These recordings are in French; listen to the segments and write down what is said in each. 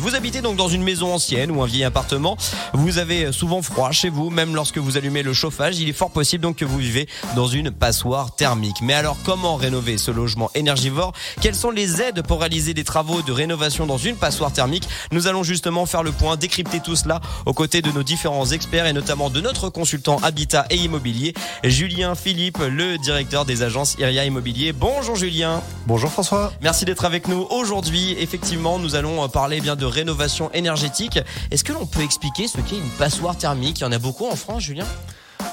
Vous habitez donc dans une maison ancienne ou un vieil appartement. Vous avez souvent froid chez vous, même lorsque vous allumez le chauffage. Il est fort possible donc que vous vivez dans une passoire thermique. Mais alors, comment rénover ce logement énergivore? Quelles sont les aides pour réaliser des travaux de rénovation dans une passoire thermique? Nous allons justement faire le point, décrypter tout cela aux côtés de nos différents experts et notamment de notre consultant habitat et immobilier, Julien Philippe, le directeur des agences Iria Immobilier. Bonjour Julien. Bonjour François. Merci d'être avec nous aujourd'hui. Effectivement, nous allons parler eh bien de rénovation énergétique. Est-ce que l'on peut expliquer ce qu'est une passoire thermique? Il y en a beaucoup en France, Julien?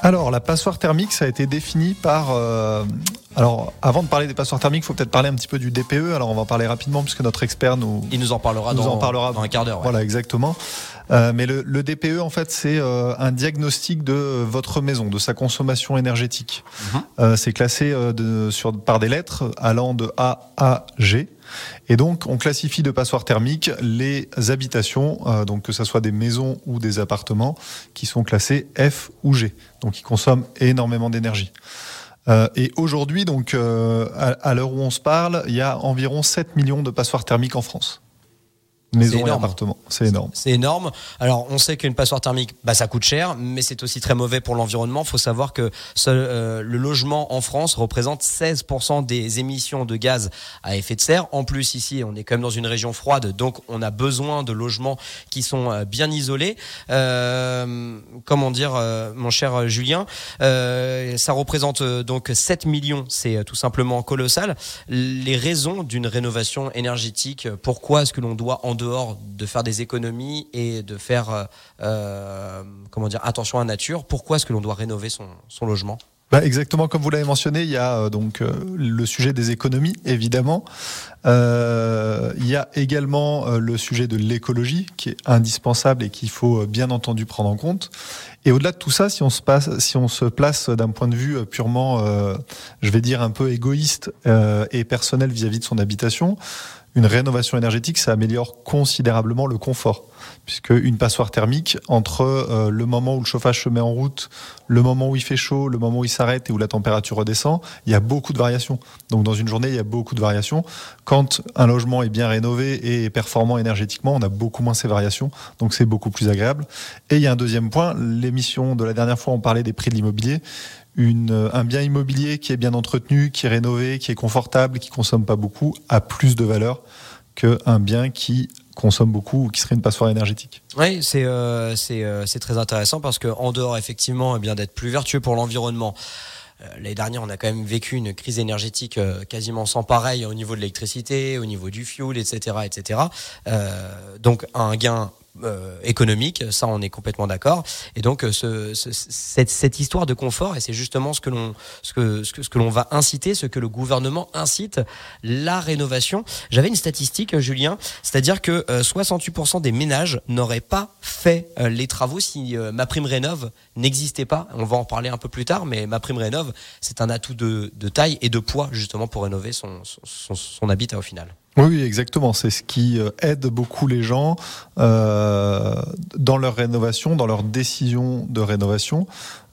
Alors, la passoire thermique, ça a été défini par. Euh, alors, avant de parler des passoires thermiques, il faut peut-être parler un petit peu du DPE. Alors, on va en parler rapidement puisque notre expert nous. Il nous en parlera, nous dans, en parlera dans un quart d'heure. Voilà, exactement. Euh, mais le, le, DPE, en fait, c'est euh, un diagnostic de votre maison, de sa consommation énergétique. Mhm. Euh, c'est classé euh, de, sur, par des lettres allant de A à G. Et donc, on classifie de passoires thermiques les habitations, euh, donc que ce soit des maisons ou des appartements, qui sont classés F ou G, donc qui consomment énormément d'énergie. Euh, et aujourd'hui, donc, euh, à, à l'heure où on se parle, il y a environ 7 millions de passoires thermiques en France. Maison et appartement, c'est énorme. C'est énorme. Alors, on sait qu'une passoire thermique, bah, ça coûte cher, mais c'est aussi très mauvais pour l'environnement. Il faut savoir que seul, euh, le logement en France représente 16% des émissions de gaz à effet de serre. En plus, ici, on est quand même dans une région froide, donc on a besoin de logements qui sont euh, bien isolés. Euh, comment dire, euh, mon cher Julien, ça représente donc 7 millions, c'est tout simplement colossal. Les raisons d'une rénovation énergétique, pourquoi est-ce que l'on doit en dehors de faire des économies et de faire euh, euh, comment dire attention à la nature, pourquoi est-ce que l'on doit rénover son, logement? Bah exactement comme vous l'avez mentionné, il y a euh, donc le sujet des économies, évidemment. Il y a également le sujet de l'écologie qui est indispensable et qu'il faut bien entendu prendre en compte. Et au-delà de tout ça, si on se, passe, si on se place d'un point de vue purement, je vais dire un peu égoïste et personnel vis-à-vis -vis de son habitation, une rénovation énergétique, ça améliore considérablement le confort. Puisque une passoire thermique, entre euh, le moment où le chauffage se met en route, le moment où il fait chaud, le moment où il s'arrête et où la température redescend, il y a beaucoup de variations. Donc dans une journée, il y a beaucoup de variations. Quand un logement est bien rénové et performant énergétiquement, on a beaucoup moins ces variations. Donc c'est beaucoup plus agréable. Et il y a un deuxième point, l'émission de la dernière fois, on parlait des prix de l'immobilier une, un bien immobilier qui est bien entretenu, qui est rénové, qui est confortable, qui consomme pas beaucoup, a plus de valeur qu'un bien qui consomme beaucoup ou qui serait une passoire énergétique. Oui, c'est euh, euh, très intéressant parce que en dehors effectivement eh bien d'être plus vertueux pour l'environnement. Euh, L'année dernière, on a quand même vécu une crise énergétique euh, quasiment sans pareil au niveau de l'électricité, au niveau du fuel, etc., etc. Euh, donc un gain euh, économique, ça on est complètement d'accord. Et donc euh, ce, ce, cette, cette, histoire de confort, et c'est justement ce que l'on ce que, ce que, ce que l'on va inciter, ce que le gouvernement incite, la rénovation. J'avais une statistique, Julien, c'est-à-dire que euh, 68% des ménages n'auraient pas fait euh, les travaux si euh, ma prime rénov n'existait pas. On va en parler un peu plus tard, mais ma prime rénov, c'est un atout de, de, taille et de poids justement pour rénover son, son, son habitat au final. Oui, exactement. C'est ce qui euh, aide beaucoup les gens euh, dans leur rénovation, dans leur décision de rénovation.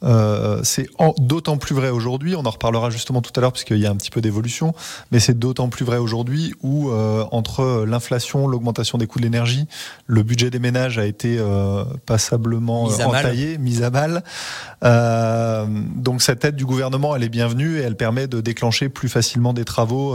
Euh, c'est d'autant plus vrai aujourd'hui, on en reparlera justement tout à l'heure puisqu'il y a un petit peu d'évolution, mais c'est d'autant plus vrai aujourd'hui où euh, entre l'inflation, l'augmentation des coûts de l'énergie, le budget des ménages a été euh, passablement mis entaillé, mis à mal. donc cette aide du gouvernement, elle est bienvenue et elle permet de déclencher plus facilement des travaux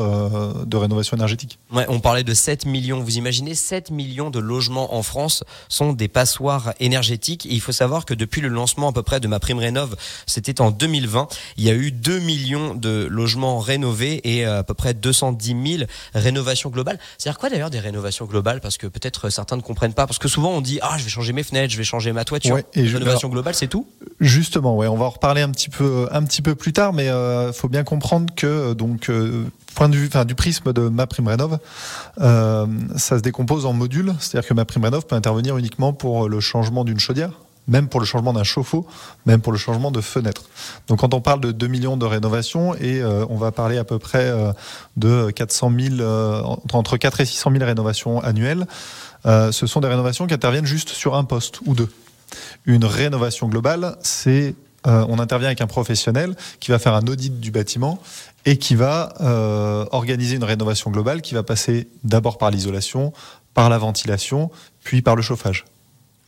de rénovation énergétique. Ouais, on parlait de 7 millions, vous imaginez 7 millions de logements en France sont des passoires énergétiques et il faut savoir que depuis le lancement à peu près de ma prime rénov c'était en 2020. Il y a eu 2 millions de logements rénovés et euh, à peu près 210 000 rénovations globales. C'est-à-dire quoi d'ailleurs des rénovations globales? Parce que peut-être certains ne comprennent pas. Parce que souvent on dit ah je vais changer mes fenêtres, je vais changer ma toiture. Ouais, et rénovation globale, c'est tout? Justement, ouais, on va en reparler un petit peu un petit peu plus tard, mais euh, faut bien comprendre que euh, donc euh, point de vue, enfin, du prisme de ma prime rénov, euh, ça se décompose en modules. C'est-à-dire que ma prime rénov peut intervenir uniquement pour le changement d'une chaudière, même pour le changement d'un chauffe-eau, même pour le changement de fenêtre. Donc quand on parle de 2 millions de rénovations, et euh, on va parler à peu près euh, de 400 000, euh, entre 4 et 600 000 rénovations annuelles, ce sont des rénovations qui interviennent juste sur un poste ou deux. Une rénovation globale, c'est on intervient avec un professionnel qui va faire un audit du bâtiment et qui va organiser une rénovation globale qui va passer d'abord par l'isolation, par la ventilation, puis par le chauffage.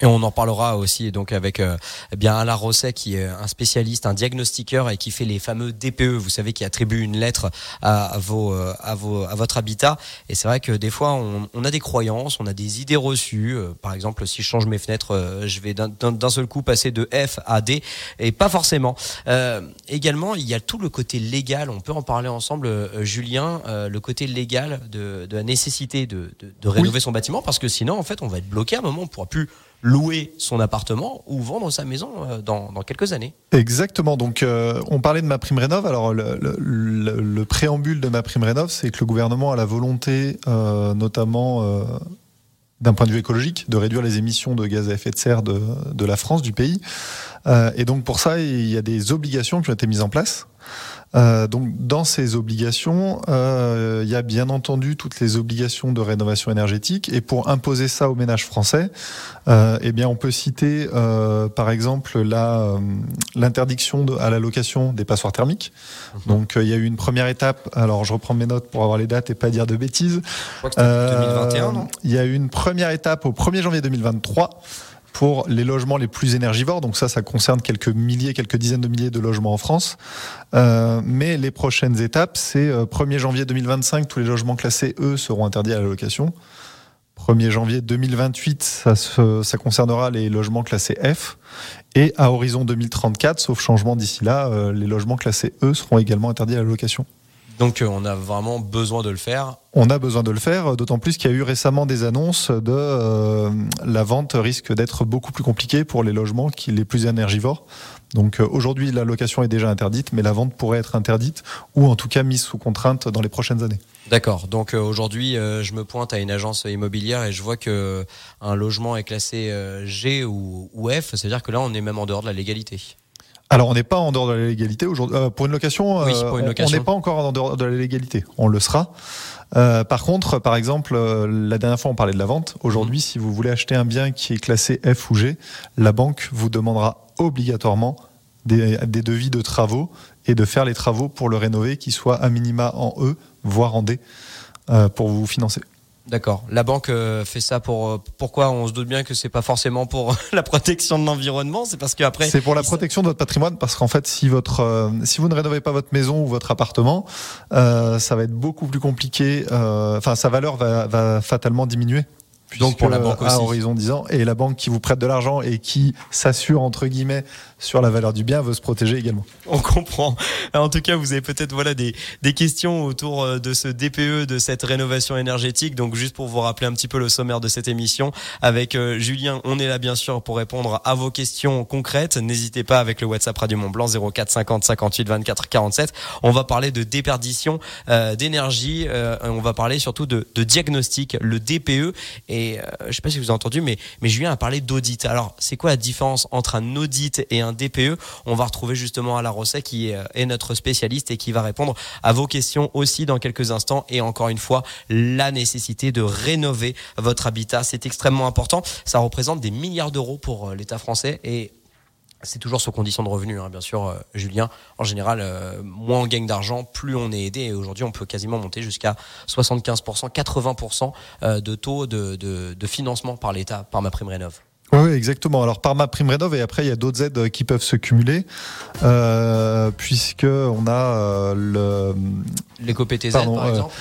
Et on en parlera aussi donc avec euh, eh bien Alain Rosset qui est un spécialiste, un diagnostiqueur et qui fait les fameux DPE. Vous savez qui attribue une lettre à, vos, euh, à, vos, à votre habitat. Et c'est vrai que des fois on, on, a des croyances, on a des idées reçues. Euh, par exemple, si je change mes fenêtres, je vais d'un seul coup passer de F à D et pas forcément. Euh, également, il y a tout le côté légal. On peut en parler ensemble, Julien, le côté légal de, de la nécessité de, de, de rénover son bâtiment parce que sinon en fait on va être bloqué à un moment, on pourra plus louer son appartement ou vendre sa maison euh, dans, dans quelques années. Exactement. Donc, euh, on parlait de ma prime rénov. Alors, le, le, le, préambule de ma prime rénov, c'est que le gouvernement a la volonté, euh, notamment d'un point de vue écologique, de réduire les émissions de gaz à effet de serre de, de la France, du pays. Et donc, pour ça, il y a des obligations qui ont été mises en place. Euh, donc dans ces obligations, euh, il y a bien entendu toutes les obligations de rénovation énergétique. Et pour imposer ça aux ménages français, euh, eh bien on peut citer euh, par exemple la euh, l'interdiction à la location des passoires thermiques. Mmh. Donc il y a eu une première étape. Alors je reprends mes notes pour avoir les dates et pas dire de bêtises. Je crois que 2021, non? Il y a eu une première étape au 1er janvier 2023 pour les logements les plus énergivores. Donc ça, ça concerne quelques milliers, quelques dizaines de milliers de logements en France. Euh, mais les prochaines étapes, c'est 1er euh, janvier 2025, tous les logements classés E seront interdits à la location. 1er janvier 2028, ça, se, ça concernera les logements classés F. Et à horizon 2034, sauf changement d'ici là, euh, les logements classés E seront également interdits à la location. Donc euh, on a vraiment besoin de le faire. On a besoin de le faire, d'autant plus qu'il y a eu récemment des annonces de euh, la vente risque d'être beaucoup plus compliquée pour les logements qui les plus énergivores. Donc euh, aujourd'hui la location est déjà interdite, mais la vente pourrait être interdite ou en tout cas mise sous contrainte dans les prochaines années. D'accord. Donc euh, aujourd'hui, euh, je me pointe à une agence immobilière et je vois que un logement est classé G ou, ou F. C'est-à-dire que là, on est même en dehors de la légalité. Alors on n'est pas en dehors de la légalité aujourd'hui. Euh, pour, une location, oui, pour une location, on n'est pas encore en dehors de la légalité. On le sera. Euh, par contre, par exemple, euh, la dernière fois on parlait de la vente. Aujourd'hui, mmh. si vous voulez acheter un bien qui est classé F ou G, la banque vous demandera obligatoirement des, des devis de travaux et de faire les travaux pour le rénover, qui soit à minima en E, voire en D, euh, pour vous financer. D'accord. La banque euh, fait ça pour euh, pourquoi on se doute bien que c'est pas forcément pour la protection de l'environnement, c'est parce qu'après C'est pour la protection de votre patrimoine parce qu'en fait si votre euh, si vous ne rénovez pas votre maison ou votre appartement, euh, ça va être beaucoup plus compliqué enfin sa valeur va, va fatalement diminuer donc pour la banque aussi. à horizon 10 ans et la banque qui vous prête de l'argent et qui s'assure entre guillemets sur la valeur du bien veut se protéger également. On comprend. En tout cas, vous avez peut-être voilà des, des questions autour euh, de ce DPE, de cette rénovation énergétique. Donc juste pour vous rappeler un petit peu le sommaire de cette émission avec euh, Julien, on est là bien sûr pour répondre à vos questions concrètes. N'hésitez pas avec le WhatsApp Radio Mont Blanc 04 50 58 24 47. On va parler de déperdition euh, d'énergie. On va parler surtout de, de diagnostic, le DPE et et euh, je sais pas si vous avez entendu, mais, mais Julien a parlé d'audit. Alors, c'est quoi la différence entre un audit et un DPE On va retrouver justement Alain Rosset qui est, euh, est notre spécialiste et qui va répondre à vos questions aussi dans quelques instants. Et encore une fois, la nécessité de rénover votre habitat, c'est extrêmement important. Ça représente des milliards d'euros pour euh, l'État français et c'est toujours sous condition de revenus, hein, bien sûr, euh, Julien. En général, moins on gagne d'argent, plus on est aidé. Et aujourd'hui, on peut quasiment monter jusqu'à 75%, 80% euh, de taux de financement par l'État, par ma prime rénov. Oui, exactement. Alors par ma prime rénov et après il y a d'autres aides qui peuvent se cumuler euh, puisque on a le l'éco-PTZ par exemple.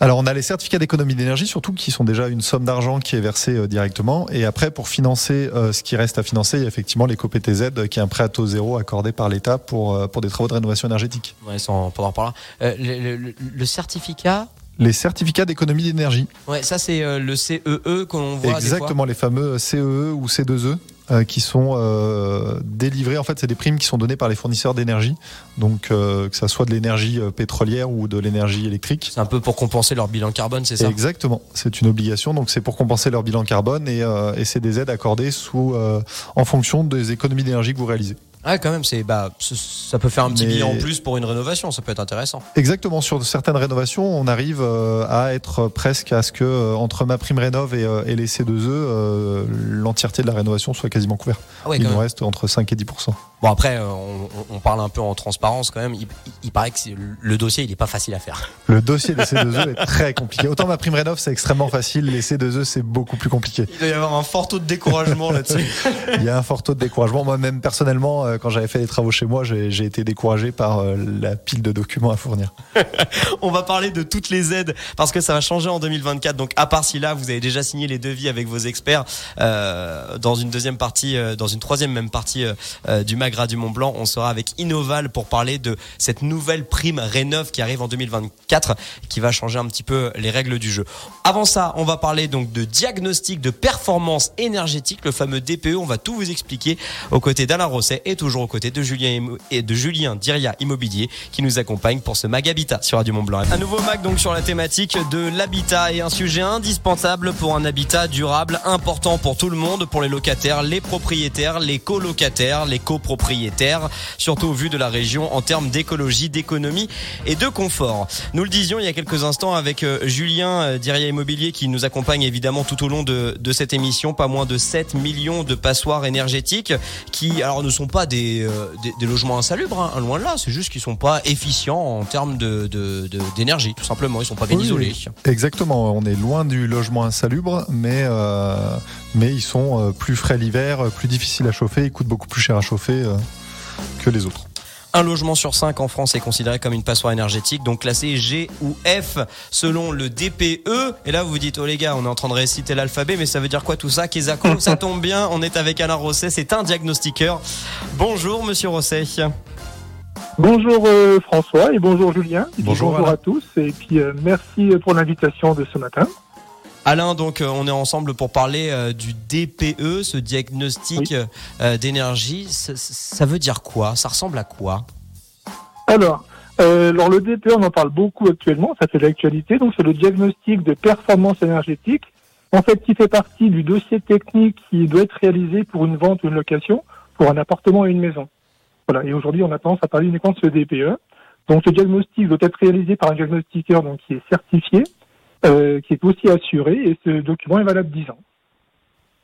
Alors on a les certificats d'économie d'énergie surtout qui sont déjà une somme d'argent qui est versée euh, directement et après pour financer euh, ce qui reste à financer il y a effectivement l'éco-PTZ qui est un prêt à taux zéro accordé par l'État pour, euh, pour des travaux de rénovation énergétique. Ouais, sans pouvoir par là. Euh, le, le, le certificat les certificats d'économie d'énergie. Ouais, ça c'est euh, le CEE e qu'on voit. Exactement, les fameux CEE e ou C2E euh, qui sont euh, délivrés. En fait, c'est des primes qui sont données par les fournisseurs d'énergie, donc que ça soit de l'énergie pétrolière ou de l'énergie électrique. C'est un peu pour compenser leur bilan carbone, c'est ça? Exactement, c'est une obligation, donc c'est pour compenser leur bilan carbone et, et c'est des aides accordées sous, en fonction des économies d'énergie que vous réalisez. Ah, quand même, c'est bah ça peut faire un petit Mais... bilan en plus pour une rénovation, ça peut être intéressant. Exactement, sur certaines rénovations, on arrive euh, à être presque à ce que euh, entre ma prime rénov et, euh, et les C2E, l'entièreté de la rénovation soit quasiment couverte. Ah ouais, Il nous même. reste entre 5 et 10 Bon après, euh, on, parle un peu en transparence quand même. Il, paraît que le dossier, il n'est pas facile à faire. Le dossier des C2E est très compliqué. Autant ma prime rénov, c'est extrêmement facile. Les C2E, c'est beaucoup plus compliqué. Il doit y avoir un fort taux de découragement là-dessus. il y a un fort taux de découragement. Moi-même, personnellement, euh, quand j'avais fait les travaux chez moi, j'ai été découragé par euh, la pile de documents à fournir. on va parler de toutes les aides parce que ça va changer en 2024. Donc à part si là, vous avez déjà signé les devis avec vos experts euh, dans une deuxième partie, dans une troisième même partie du Magra du Mont Blanc, on sera avec Innoval pour parler de cette nouvelle prime Rénov qui arrive en 2024, qui va changer un petit peu les règles du jeu. Avant ça, on va parler donc de diagnostic de performance énergétique, le fameux DPE. On va tout vous expliquer aux côtés d'Alain Rosset et toujours aux côtés de Julien et de Julien Diria Immobilier qui nous accompagne pour ce Mag Habitat sur Radio Mont Blanc. Un nouveau Mag donc sur la thématique de l'habitat et un sujet indispensable pour un habitat durable, important pour tout le monde, pour les locataires, les propriétaires, les colocataires, les copropriétaires, surtout au vu de la région en termes d'écologie, d'économie et de confort. Nous le disions il y a quelques instants avec euh, Julien euh, Diria Immobilier qui nous accompagne évidemment tout au long de, de cette émission, pas moins de 7 millions de passoires énergétiques qui alors ne sont pas des, euh, des, logements insalubres, hein, loin de là, c'est juste qu'ils sont pas efficients en termes de, d'énergie, tout simplement, ils sont pas bien isolés. Exactement, on est loin du logement insalubre, mais, mais ils sont plus frais l'hiver, plus difficiles à chauffer, ils coûtent beaucoup plus cher à chauffer que les autres. Un logement sur cinq en France est considéré comme une passoire énergétique, donc classé G ou F selon le DPE. Et là, vous vous dites, oh les gars, on est en train de réciter l'alphabet, mais ça veut dire quoi tout ça? Kézako, ça tombe bien, on est avec Alain Rosset, c'est un diagnostiqueur. Bonjour, monsieur Rosset. Bonjour euh, François et bonjour Julien. bonjour, à tous et puis euh, merci pour l'invitation de ce matin. Alain, donc euh, on est ensemble pour parler euh, du DPE, ce diagnostic euh, d'énergie. Ça, veut dire quoi? Ça ressemble à quoi? Alors, alors, le DPE, on en parle beaucoup actuellement, ça fait l'actualité. Donc, c'est le diagnostic de performance énergétique, en fait, qui fait partie du dossier technique qui doit être réalisé pour une vente ou une location, pour un appartement et une maison. Voilà. Et aujourd'hui, on a tendance à parler uniquement de ce DPE. Donc, ce diagnostic doit être réalisé par un diagnostiqueur donc, qui est certifié euh, qui est aussi assuré et ce document est valable 10 ans.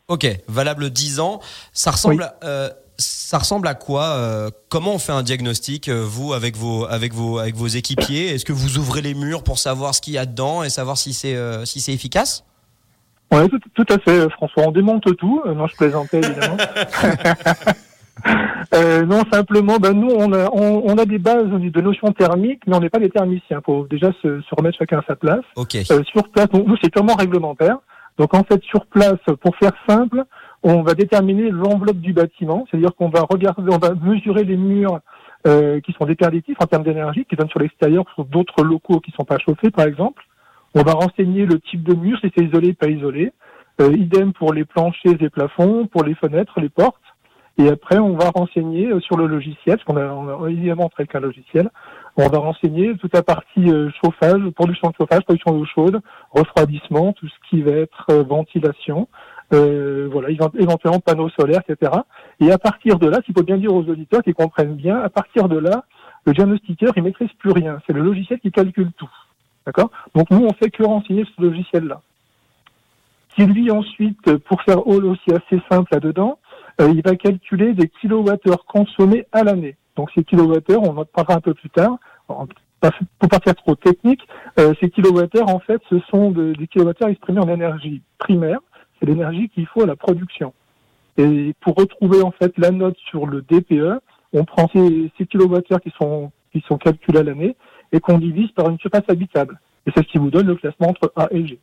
Ok, valable 10 ans. Ça ressemble, euh, ça ressemble à quoi euh, Comment on fait un diagnostic, vous, avec vos, avec vos, avec vos équipiers? Est-ce que vous ouvrez les murs pour savoir ce qu'il y a dedans et savoir si c'est si c'est efficace? Oui, tout, tout, à fait, François. On démonte tout. non, je plaisantais, évidemment. Euh, non, simplement, ben nous, on a, on, a des bases de notions thermiques, mais on n'est pas des thermiciens. Faut déjà se, se remettre chacun à sa place. Euh, sur place, nous, c'est purement réglementaire. Donc, en fait, sur place, pour faire simple, on va déterminer l'enveloppe du bâtiment, c'est-à-dire qu'on va regarder, on va mesurer les murs euh, qui sont déperditifs en termes d'énergie, qui donnent sur l'extérieur, sur d'autres locaux qui sont pas chauffés, par exemple. On va renseigner le type de mur, si c'est isolé, pas isolé. Euh, idem pour les planchers et plafonds, pour les fenêtres, les portes. Et après, on va renseigner euh, sur le logiciel, parce qu'on a, a évidemment très qu'un logiciel. On va renseigner toute la partie euh, chauffage, production de chauffage, production d'eau chaude, refroidissement, tout ce qui va être euh, ventilation, euh, voilà, éventuellement panneaux solaires, etc. Et à partir de là, s'il faut bien dire aux auditeurs qui comprennent bien, à partir de là, le diagnostiqueur, il maîtrise plus rien. C'est le logiciel qui calcule tout. D'accord? Donc nous, on fait que renseigner ce logiciel-là. Qui lui ensuite, pour faire aussi assez simple là-dedans, euh, il va calculer des kilowattheures consommés à l'année. Donc ces kilowattheures, on en parlera un peu plus tard, pour pas faire trop technique, euh, ces kilowattheures, en fait, ce sont des kilowattheures exprimés en énergie primaire. C'est l'énergie qu'il faut à la production. Et pour retrouver en fait la note sur le DPE, on prend ces, ces kilowattheures qui sont qui sont calculés à l'année et qu'on divise par une surface habitable. Et c'est ce qui vous donne le classement entre A et G.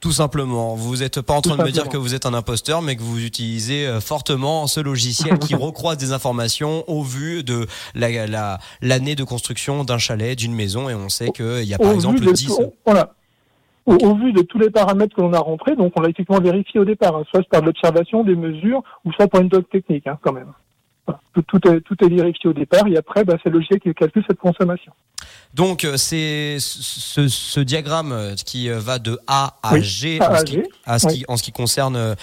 Tout simplement. Vous n'êtes pas en train de me dire que vous êtes un imposteur, mais que vous utilisez euh, fortement ce logiciel qui recroise des informations au vu de l'année la, l'année de construction d'un chalet, d'une maison, et on sait qu'il y a par exemple 10... voilà. Au, vu de tous les paramètres que l'on a rentrés, donc on l'a effectivement vérifié au départ, hein, soit par l'observation des mesures, ou soit par une doc technique, hein, quand même. Tout, est, tout est vérifié au départ, et après, bah, c'est le logiciel qui calcule cette consommation. Donc euh, c'est ce, diagramme euh, qui euh, va de A à G, en, ce qui, à ce qui, en ce qui concerne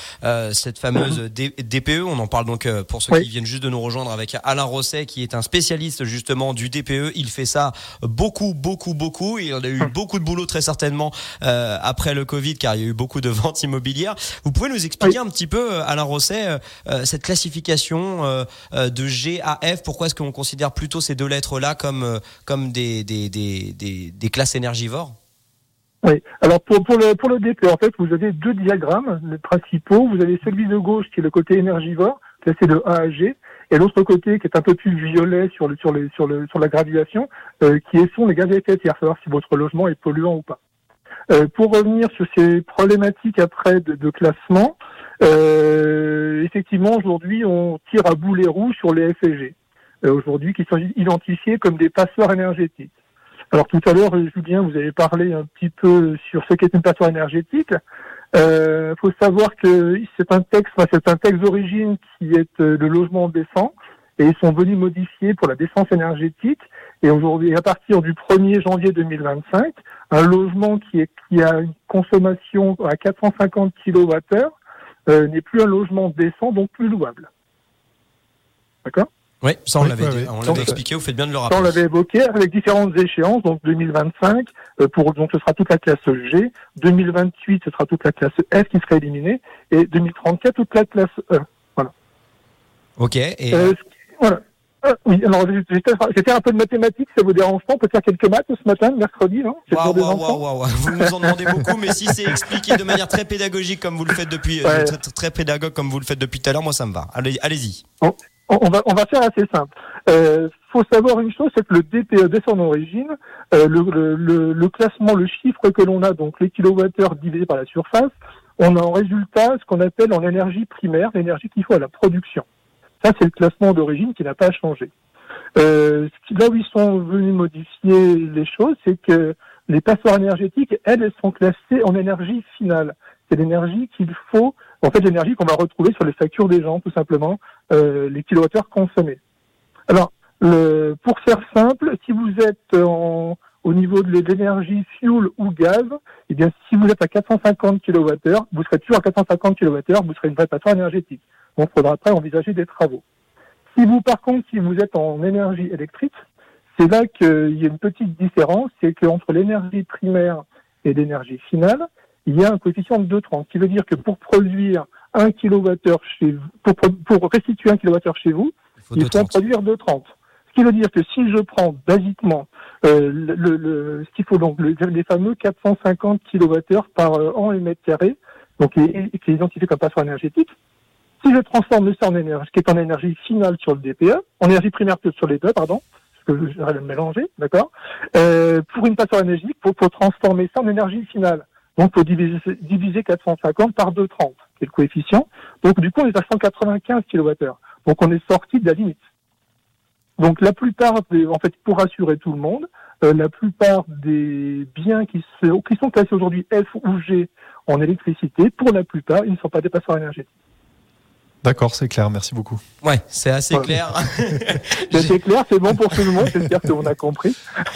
cette fameuse DPE. On en parle donc pour ceux qui viennent juste de nous rejoindre avec Alain Rosset qui est un spécialiste justement du DPE. Il fait ça beaucoup, beaucoup, beaucoup. Il a eu hum. beaucoup de boulot très certainement après le Covid car il y a eu beaucoup de ventes immobilières. Vous pouvez nous expliquer un petit peu, Alain Rosset, cette classification de G à F. Pourquoi est-ce qu'on considère plutôt ces deux lettres-là comme, comme des, des, des, des, classes énergivores? Oui. Alors pour, le pour le DP, en fait, vous avez deux diagrammes principaux. Vous avez celui de gauche qui est le côté énergivore, classé de A à G, et l'autre côté qui est un peu plus violet sur le sur le sur le sur la graduation, euh, qui sont les gaz à effet de serre, savoir si votre logement est polluant ou pas. Euh, pour revenir sur ces problématiques après de classement, euh, effectivement aujourd'hui on tire à boulet rouge sur les FG, euh, aujourd'hui qui sont identifiés comme des passeurs énergétiques. Alors tout à l'heure, Julien, vous avez parlé un petit peu sur ce qu'est une passoire énergétique. Il euh, faut savoir que c'est un texte, c'est un texte d'origine qui est euh, le logement décent, et ils sont venus modifier pour la défense énergétique. Et aujourd'hui, à partir du 1er janvier 2025, un logement qui, est, qui a une consommation à 450 kWh euh, n'est plus un logement décent, donc plus louable. D'accord? Oui, ça on l'avait expliqué, vous faites bien de le rappeler. on l'avait évoqué avec différentes échéances, donc 2025, euh, pour, donc ce sera toute la classe G, 2028 ce sera toute la classe F qui sera éliminée, et 2034 toute la classe E. Voilà. Ok, et... Euh, voilà. Euh, oui, alors j'étais un peu de mathématiques, ça vous dérange pas On peut faire quelques maths ce matin, mercredi, non? Wow, wow, wow, Vous nous en demandez beaucoup, mais si c'est expliqué de manière très pédagogique comme vous le faites depuis, euh, très, pédagogue comme vous le faites depuis tout à l'heure, moi ça me va. Allez, allez-y on va, on va faire assez simple. Euh, faut savoir une chose, c'est que le DPE dès son origine, euh, le, le, le, classement, le chiffre que l'on a, donc les kilowattheures divisé par la surface, on a en résultat ce qu'on appelle en énergie primaire, l'énergie qu'il faut à la production. Ça, c'est le classement d'origine qui n'a pas changé. Euh, là où ils sont venus modifier les choses, c'est que les passoires énergétiques, elles, elles sont classées en énergie finale. C'est l'énergie qu'il faut en fait l'énergie qu'on va retrouver sur les factures des gens, tout simplement, euh, les kilowattheures consommés. Alors, pour faire simple, si vous êtes au niveau de l'énergie fuel ou gaz, eh bien, si vous êtes à 450 kWh, vous serez toujours à 450 kWh, vous serez une vraie passoire énergétique. Donc, il faudra après envisager des travaux. Si vous, par contre, si vous êtes en énergie électrique, c'est là qu'il y a une petite différence, c'est qu'entre l'énergie primaire et l'énergie finale, il y a un coefficient de 2,30, ce qui veut dire que pour produire un kWh chez vous, pour, pour restituer un kWh chez vous, il faut, en produire 2,30. Ce qui veut dire que si je prends basiquement euh, le, le, ce qu'il faut donc les fameux 450 kWh par euh, an et mètre carré, donc qui est, qui est identifié comme passoire énergétique, si je transforme ça en énergie, qui est en énergie finale sur le DPE, en énergie primaire sur les deux, pardon, parce que je vais le mélanger, d'accord, euh, pour une passoire énergétique, il faut transformer ça en énergie finale. Donc, il faut diviser, diviser 450 par 2,30, qui est le coefficient. Donc, du coup, on est à 195 kWh. Donc, on est sorti de la limite. Donc, la plupart des, en fait, pour rassurer tout le monde, euh, la plupart des biens qui, qui sont classés aujourd'hui F ou G en électricité, pour la plupart, ils ne sont pas des passoires énergétiques. D'accord, c'est clair, merci beaucoup. Ouais, c'est assez clair. c'est clair, c'est bon pour tout le monde, j'espère qu'on a compris.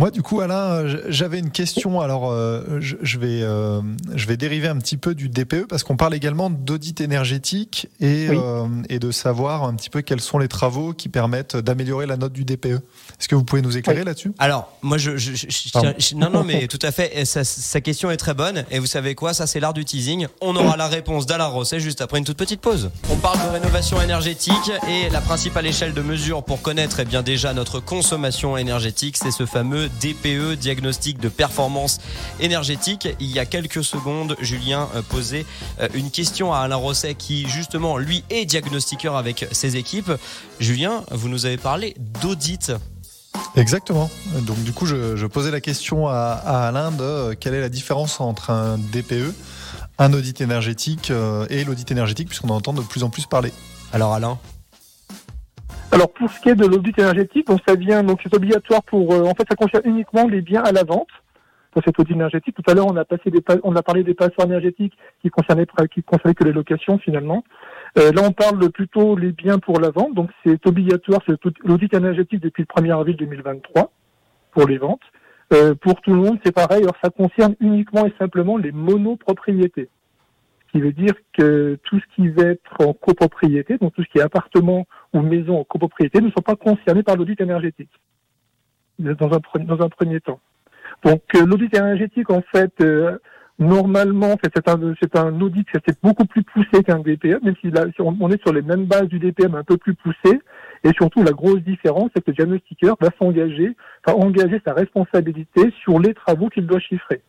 Moi, du coup, Alain, j'avais une question. Alors, euh, je, vais, euh, je vais dériver un petit peu du DPE parce qu'on parle également d'audit énergétique et, euh, et de savoir un petit peu quels sont les travaux qui permettent d'améliorer la note du DPE. Est-ce que vous pouvez nous éclairer là-dessus? Alors, moi, je, je, non, non, mais tout à fait. Sa, sa, question est très bonne. Et vous savez quoi? Ça, c'est l'art du teasing. On aura la réponse d'Alain Rosset juste après une toute petite pause. On parle de rénovation énergétique et la principale échelle de mesure pour connaître eh bien déjà notre consommation énergétique, c'est ce fameux DPE, diagnostic de performance énergétique. Il y a quelques secondes, Julien euh, posait euh, une question à Alain Rosset qui justement lui est diagnostiqueur avec ses équipes. Julien, vous nous avez parlé d'audit. Exactement. Donc du coup, je, posais la question à, à Alain de euh, quelle est la différence entre un DPE un audit énergétique euh, et l'audit énergétique, puisqu'on en entend de plus en plus parler. Alors Alain? Alors pour ce qui est de l'audit énergétique, donc ça vient donc c'est obligatoire pour euh, en fait ça concerne uniquement les biens à la vente pour cet audit énergétique. Tout à l'heure on a passé des on a parlé des passoires énergétiques qui concernaient qui concernaient que les locations finalement. Euh, là on parle plutôt les biens pour la vente, donc c'est obligatoire c'est l'audit énergétique depuis le 1er avril 2023 pour les ventes. Euh, pour tout le monde, c'est pareil. Alors, ça concerne uniquement et simplement les monopropriétés. Ce qui veut dire que tout ce qui va être en copropriété, donc tout ce qui est appartement ou maison en copropriété, ne sont pas concernés par l'audit énergétique dans un, dans un premier temps. Donc euh, l'audit énergétique, en fait, euh, Normalement, c'est un, c'est un audit qui est beaucoup plus poussé qu'un DPM, même si, là, on, est sur les mêmes bases du DPM un peu plus poussé. Et surtout, la grosse différence, c'est que le diagnostiqueur va s'engager, va engager sa responsabilité sur les travaux qu'il doit chiffrer.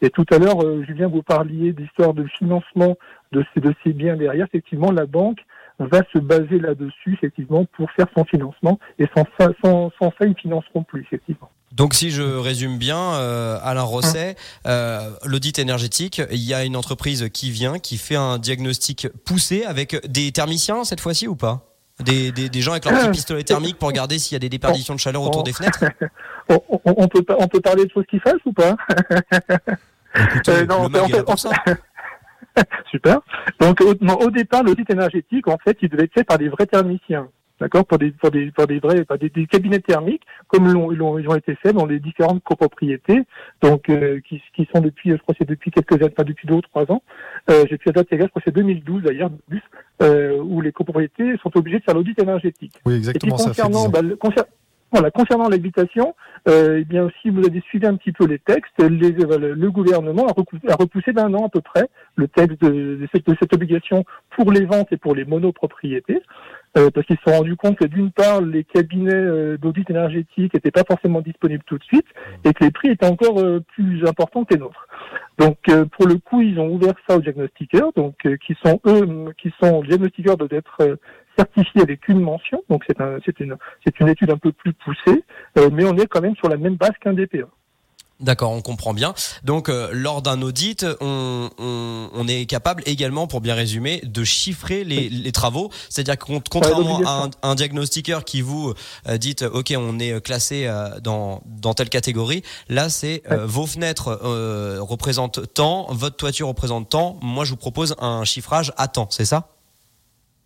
Et tout à l'heure, euh, Julien, vous parliez d'histoire de financement de ces, de ces biens derrière. Effectivement, la banque va se baser là-dessus, effectivement, pour faire son financement. Et sans sans, sans ça ils ne financeront plus, effectivement. Donc si je résume bien, euh, Alain Rosset, euh, l'audit énergétique, il y a une entreprise qui vient, qui fait un diagnostic poussé avec des thermiciens cette fois-ci ou pas? Des, des, des, gens avec leur petit pistolet thermique pour regarder s'il y a des déperditions de chaleur autour des fenêtres? On, on, peut, on peut parler de choses qui fassent ou pas? Euh, non, le en fait, ça. Super. Donc au, au départ, l'audit énergétique, en fait, il devait être fait par des vrais thermiciens d'accord, pour des pour des pour des vrais, des, des, cabinets thermiques, comme l'ont, ils ont été faits dans les différentes copropriétés, donc euh, qui, qui sont depuis, je crois, c'est depuis quelques années, pas depuis deux ou trois ans. Euh, j'ai pu la date je crois, c'est 2012 d'ailleurs, euh, où les copropriétés sont obligées de faire l'audit énergétique. Oui, exactement. Et puis, concernant, bah, voilà, concernant l'habitation, euh, eh bien si vous avez suivi un petit peu les textes, les, euh, le gouvernement a repoussé, d'un an à peu près le texte de, de, cette, de, cette, obligation pour les ventes et pour les monopropriétés, euh, parce qu'ils se sont rendus compte que d'une part les cabinets euh, d'audit énergétique n'étaient pas forcément disponibles tout de suite et que les prix étaient encore euh, plus importants que les nôtres. Donc pour le coup ils ont ouvert ça aux diagnostiqueurs, donc qui sont eux, qui sont diagnostiqueurs doivent être certifié avec une mention, donc c'est un, une, une, étude un peu plus poussée, euh, mais on est quand même sur la même base qu'un DPE. D'accord, on comprend bien. Donc, euh, lors d'un audit, on, on, on, est capable également, pour bien résumer, de chiffrer les, les travaux. C'est-à-dire que contrairement à un, un, diagnostiqueur qui vous euh, dit, OK, on est classé dans, dans telle catégorie, là, c'est vos fenêtres représentent tant, votre toiture représente tant. Moi, je vous propose un chiffrage à temps, c'est ça?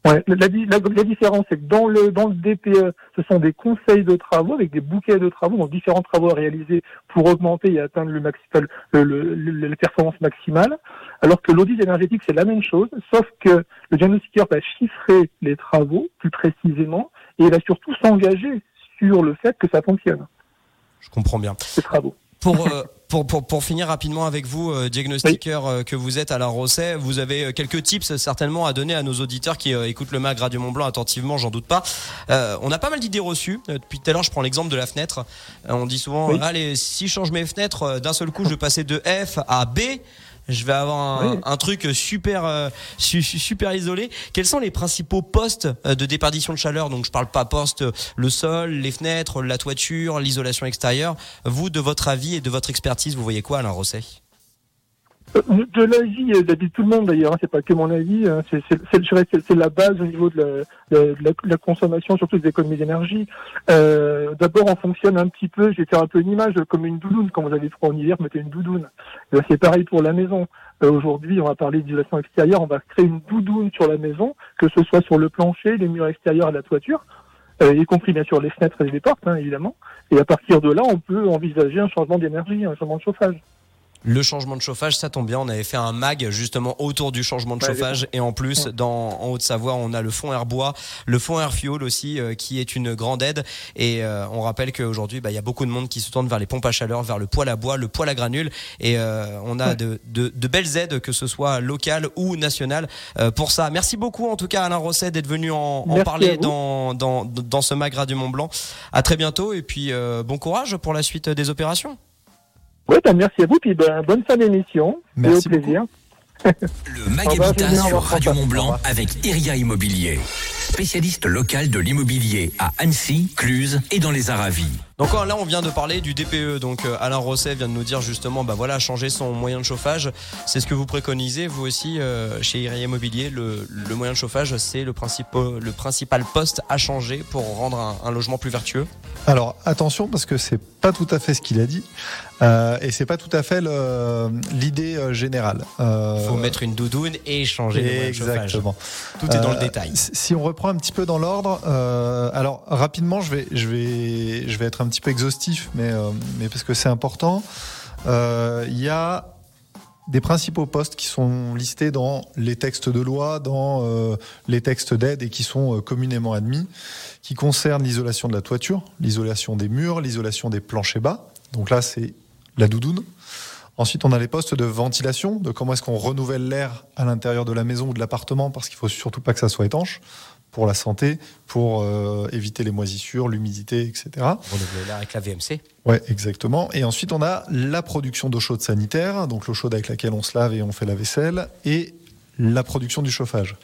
Ouais, la, la, la, différence, c'est que dans le, dans le DPE, ce sont des conseils de travaux avec des bouquets de travaux, donc différents travaux à réaliser pour augmenter et atteindre le maximal, le, le, la performance maximale. Alors que l'audit énergétique, c'est la même chose, sauf que le diagnostiqueur va chiffrer les travaux plus précisément et il va surtout s'engager sur le fait que ça fonctionne. Je comprends bien. Ces travaux. Pour, euh, pour, pour, pour, finir rapidement avec vous, euh, diagnostiqueur euh, que vous êtes à la Rosset, vous avez euh, quelques tips certainement à donner à nos auditeurs qui écoutent le MAG Radio Mont Blanc attentivement, j'en doute pas. on a pas mal d'idées reçues. depuis tout à l'heure, je prends l'exemple de la fenêtre. on dit souvent, allez, si je change mes fenêtres, d'un seul coup, je vais passer de F à B je vais avoir un, truc super euh, super isolé. Quels sont les principaux postes euh, de déperdition de chaleur? Donc je parle pas poste le sol, les fenêtres, la toiture, l'isolation extérieure. Vous, de votre avis et de votre expertise, vous voyez quoi, Alain Rosset? euh, de l'avis d'avis de tout le monde d'ailleurs, hein, c'est pas que mon avis, hein, c'est la base au niveau de la, de la, consommation, surtout des économies d'énergie. Euh, D'abord, on fonctionne un petit peu, je vais faire un peu une image comme une doudoune. Quand vous avez froid en hiver, mettez une doudoune. C'est pareil pour la maison. Euh, Aujourd'hui, on va parler d'isolation extérieure, on va créer une doudoune sur la maison, que ce soit sur le plancher, les murs extérieurs et la toiture. Euh, y compris bien sûr les fenêtres et les portes, hein, évidemment. Et à partir de là, on peut envisager un changement d'énergie, un changement de chauffage. Le changement de chauffage, ça tombe bien. On avait fait un mag justement autour du changement de chauffage. Et en plus, dans, en Haute-Savoie, on a le fond air bois, le fond air fuel aussi, euh, qui est une grande aide. Et euh, on rappelle qu'aujourd'hui, bah, il y a beaucoup de monde qui se tourne vers les pompes à chaleur, vers le poêle à bois, le poêle à granules. Et euh, on a de, de, de, belles aides, que ce soit locales ou nationales, pour ça. Merci beaucoup en tout cas Alain Rosset d'être venu en, en parler dans, dans, dans ce mag du Mont Blanc. À très bientôt et puis bon courage pour la suite des opérations. Oui, ben, merci à vous, puis ben, bonne fin d'émission. Merci au plaisir. Le Magabitas sur Radio Mont Blanc avec Iria Immobilier, spécialiste local de l'immobilier à Annecy, Cluse et dans les Aravis. Donc là, on vient de parler du DPE. Donc euh, Alain Rosset vient de nous dire justement, bah voilà, changer son moyen de chauffage. C'est ce que vous préconisez, vous aussi, euh, chez Iria Immobilier. Le, le, moyen de chauffage, c'est le, le principal poste à changer pour rendre un, un logement plus vertueux. Alors attention, parce que c'est pas tout à fait ce qu'il a dit. Euh, et c'est pas tout à fait l'idée euh, générale. Euh, faut mettre une doudoune et changer le moyen de chauffage. Exactement. Tout est dans le détail. Si on reprend un petit peu dans l'ordre, alors rapidement, je vais, je vais, je vais être un petit peu exhaustif, mais, euh, mais parce que c'est important. Euh, il y a des principaux postes qui sont listés dans les textes de loi, dans euh, les textes d'aide et qui sont communément admis, qui concernent l'isolation de la toiture, l'isolation des murs, l'isolation des planchers bas. Donc là, c'est la doudoune. Ensuite, on a les postes de ventilation, de comment est-ce qu'on renouvelle l'air à l'intérieur de la maison ou de l'appartement, parce qu'il faut surtout pas que ça soit étanche pour la santé, pour euh, éviter les moisissures, l'humidité, etc. Renouveler l'air avec la VMC. Ouais, exactement. Et ensuite, on a la production d'eau chaude sanitaire, donc l'eau chaude avec laquelle on se lave et on fait la vaisselle, et la production du chauffage.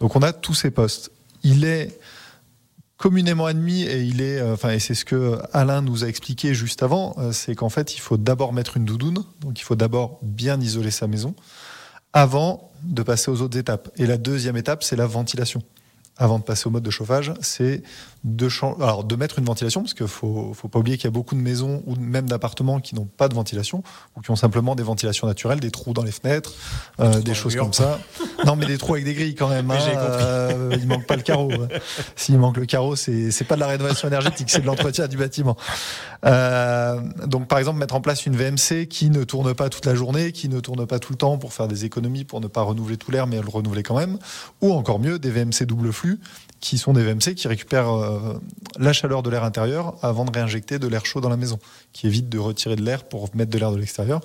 Donc on a tous ces postes. Il est communément admis et il est, euh, enfin, et c'est ce que Alain nous a expliqué juste avant, euh, c'est qu'en fait, il faut d'abord mettre une doudoune, donc il faut d'abord bien isoler sa maison avant de passer aux autres étapes. Et la deuxième étape, c'est la ventilation avant de passer au mode de chauffage, c'est de, alors de mettre une ventilation, parce qu'il faut, faut pas oublier qu'il y a beaucoup de maisons ou même d'appartements qui n'ont pas de ventilation, ou qui ont simplement des ventilations naturelles, des trous dans les fenêtres, euh, des choses comme ça. non, mais des trous avec des grilles quand même. Hein, euh, il manque pas le carreau. S'il manque le carreau, c'est c'est pas de la rénovation énergétique, c'est de l'entretien du bâtiment. Euh, donc, par exemple, mettre en place une VMC qui ne tourne pas toute la journée, qui ne tourne pas tout le temps pour faire des économies, pour ne pas renouveler tout l'air, mais le renouveler quand même, ou encore mieux, des VMC double flux qui sont des VMC qui récupèrent euh, la chaleur de l'air intérieur avant de réinjecter de l'air chaud dans la maison, qui évite de retirer de l'air pour mettre de l'air de l'extérieur.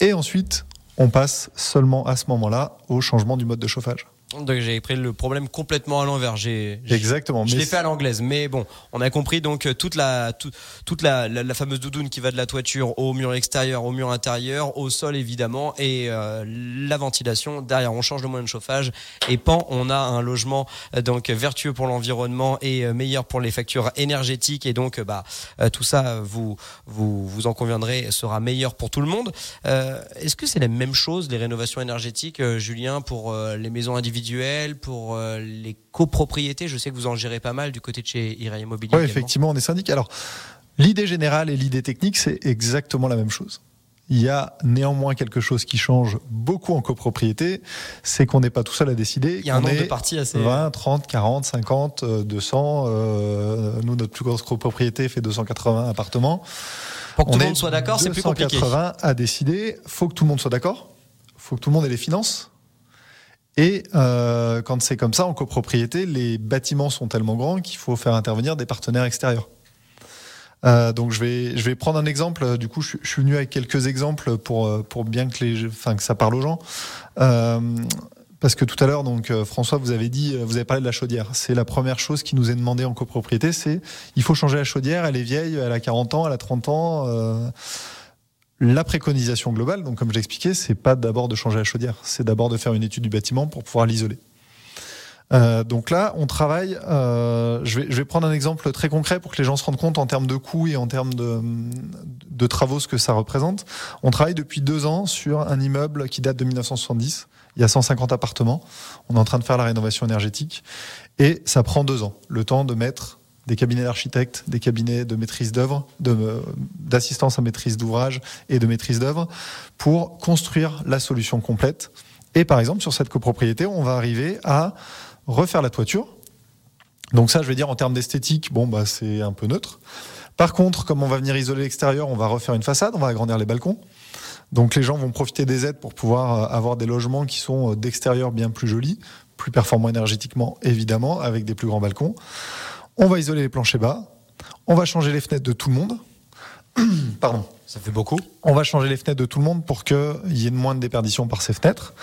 Et ensuite, on passe seulement à ce moment-là au changement du mode de chauffage. Donc j'ai pris le problème complètement à l'envers. J'ai exactement. Je l'ai fait à l'anglaise, mais bon, on a compris donc euh, toute la toute la, la, fameuse doudoune qui va de la toiture au mur extérieur, au mur intérieur, au sol évidemment, et euh, la ventilation. Derrière, on change le moyen de chauffage et pan, on a un logement euh, donc vertueux pour l'environnement et meilleur pour les factures énergétiques. Et donc bah tout ça, vous vous vous en conviendrez, sera meilleur pour tout le monde. Est-ce que c'est la même chose les rénovations énergétiques, Julien, pour les maisons individuelles? Pour euh, les copropriétés. Je sais que vous en gérez pas mal du côté de chez Irai Immobilier. Oui, effectivement, on est syndic. Alors, l'idée générale et l'idée technique, c'est exactement la même chose. Il y a néanmoins quelque chose qui change beaucoup en copropriété, c'est qu'on n'est pas tout seul à décider. Il y a un nombre de parties assez... 20, 30, 40, 50, 200. nous, notre plus grosse copropriété fait 280 appartements. Pour que tout le monde soit d'accord, c'est plus compliqué. 280 à décider. Faut que tout le monde soit d'accord. Faut que tout le monde ait les finances. Et euh, quand c'est comme ça, en copropriété, les bâtiments sont tellement grands qu'il faut faire intervenir des partenaires extérieurs. Euh, donc je vais, je vais prendre un exemple. Du coup, je, suis venu avec quelques exemples pour, pour bien que, les, enfin, que ça parle aux gens. Euh, parce que tout à l'heure, donc François, vous avez dit, vous avez parlé de la chaudière. C'est la première chose qui nous est demandée en copropriété, c'est il faut changer la chaudière. Elle est vieille, elle a 40 ans, elle a 30 ans. Euh, la préconisation globale, donc comme je l'expliquais, c'est pas d'abord de changer la chaudière, c'est d'abord de faire une étude du bâtiment pour pouvoir l'isoler. Euh, donc là, on travaille. Euh, je, vais, je, vais, prendre un exemple très concret pour que les gens se rendent compte en termes de coûts et en termes de, de, travaux ce que ça représente. On travaille depuis deux ans sur un immeuble qui date de 1970. Il y a 150 appartements. On est en train de faire la rénovation énergétique et ça prend deux ans. Le temps de mettre des cabinets d'architectes, des cabinets de maîtrise d'œuvre, d'assistance à maîtrise d'ouvrage et de maîtrise d'œuvre pour construire la solution complète. Et par exemple, sur cette copropriété, on va arriver à refaire la toiture. Donc ça, je vais dire en termes d'esthétique, bon, bah, c'est un peu neutre. Par contre, comme on va venir isoler l'extérieur, on va refaire une façade, on va agrandir les balcons. Donc les gens vont profiter des aides pour pouvoir euh, avoir des logements qui sont euh, d'extérieur bien plus jolis, plus performants énergétiquement évidemment, avec des plus grands balcons. On va isoler les planchers bas. On va changer les fenêtres de tout le monde. Pardon. Ça fait beaucoup. On va changer les fenêtres de tout le monde pour qu'il y ait moins de déperdition par ces fenêtres.